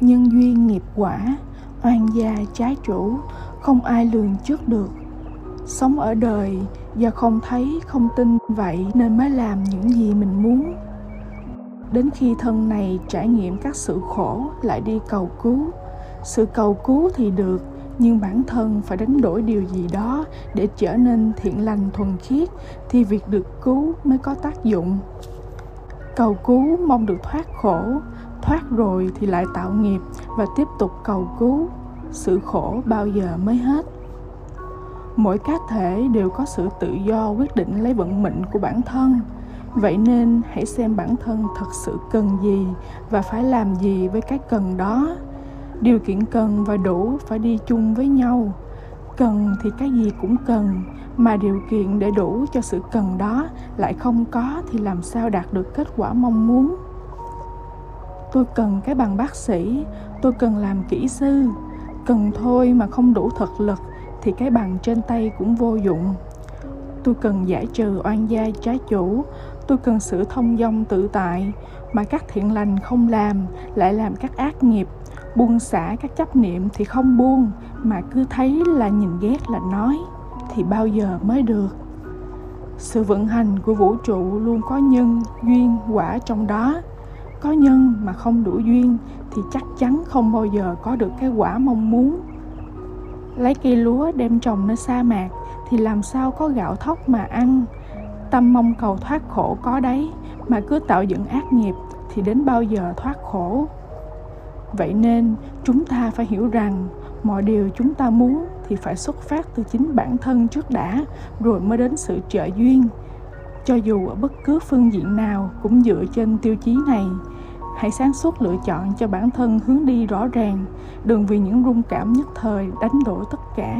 nhân duyên nghiệp quả, oan gia trái chủ, không ai lường trước được. Sống ở đời do không thấy, không tin vậy nên mới làm những gì mình muốn. Đến khi thân này trải nghiệm các sự khổ, lại đi cầu cứu. Sự cầu cứu thì được, nhưng bản thân phải đánh đổi điều gì đó để trở nên thiện lành thuần khiết thì việc được cứu mới có tác dụng cầu cứu mong được thoát khổ, thoát rồi thì lại tạo nghiệp và tiếp tục cầu cứu. Sự khổ bao giờ mới hết? Mỗi cá thể đều có sự tự do quyết định lấy vận mệnh của bản thân. Vậy nên hãy xem bản thân thật sự cần gì và phải làm gì với cái cần đó. Điều kiện cần và đủ phải đi chung với nhau cần thì cái gì cũng cần, mà điều kiện để đủ cho sự cần đó lại không có thì làm sao đạt được kết quả mong muốn? Tôi cần cái bằng bác sĩ, tôi cần làm kỹ sư. Cần thôi mà không đủ thực lực thì cái bằng trên tay cũng vô dụng. Tôi cần giải trừ oan gia trái chủ, tôi cần sự thông dong tự tại, mà các thiện lành không làm lại làm các ác nghiệp buông xả các chấp niệm thì không buông, mà cứ thấy là nhìn ghét là nói, thì bao giờ mới được? Sự vận hành của vũ trụ luôn có nhân, duyên, quả trong đó. Có nhân mà không đủ duyên thì chắc chắn không bao giờ có được cái quả mong muốn. Lấy cây lúa đem trồng nơi sa mạc thì làm sao có gạo thóc mà ăn? Tâm mong cầu thoát khổ có đấy, mà cứ tạo dựng ác nghiệp thì đến bao giờ thoát khổ? Vậy nên, chúng ta phải hiểu rằng mọi điều chúng ta muốn thì phải xuất phát từ chính bản thân trước đã, rồi mới đến sự trợ duyên. Cho dù ở bất cứ phương diện nào cũng dựa trên tiêu chí này, hãy sáng suốt lựa chọn cho bản thân hướng đi rõ ràng, đừng vì những rung cảm nhất thời đánh đổi tất cả.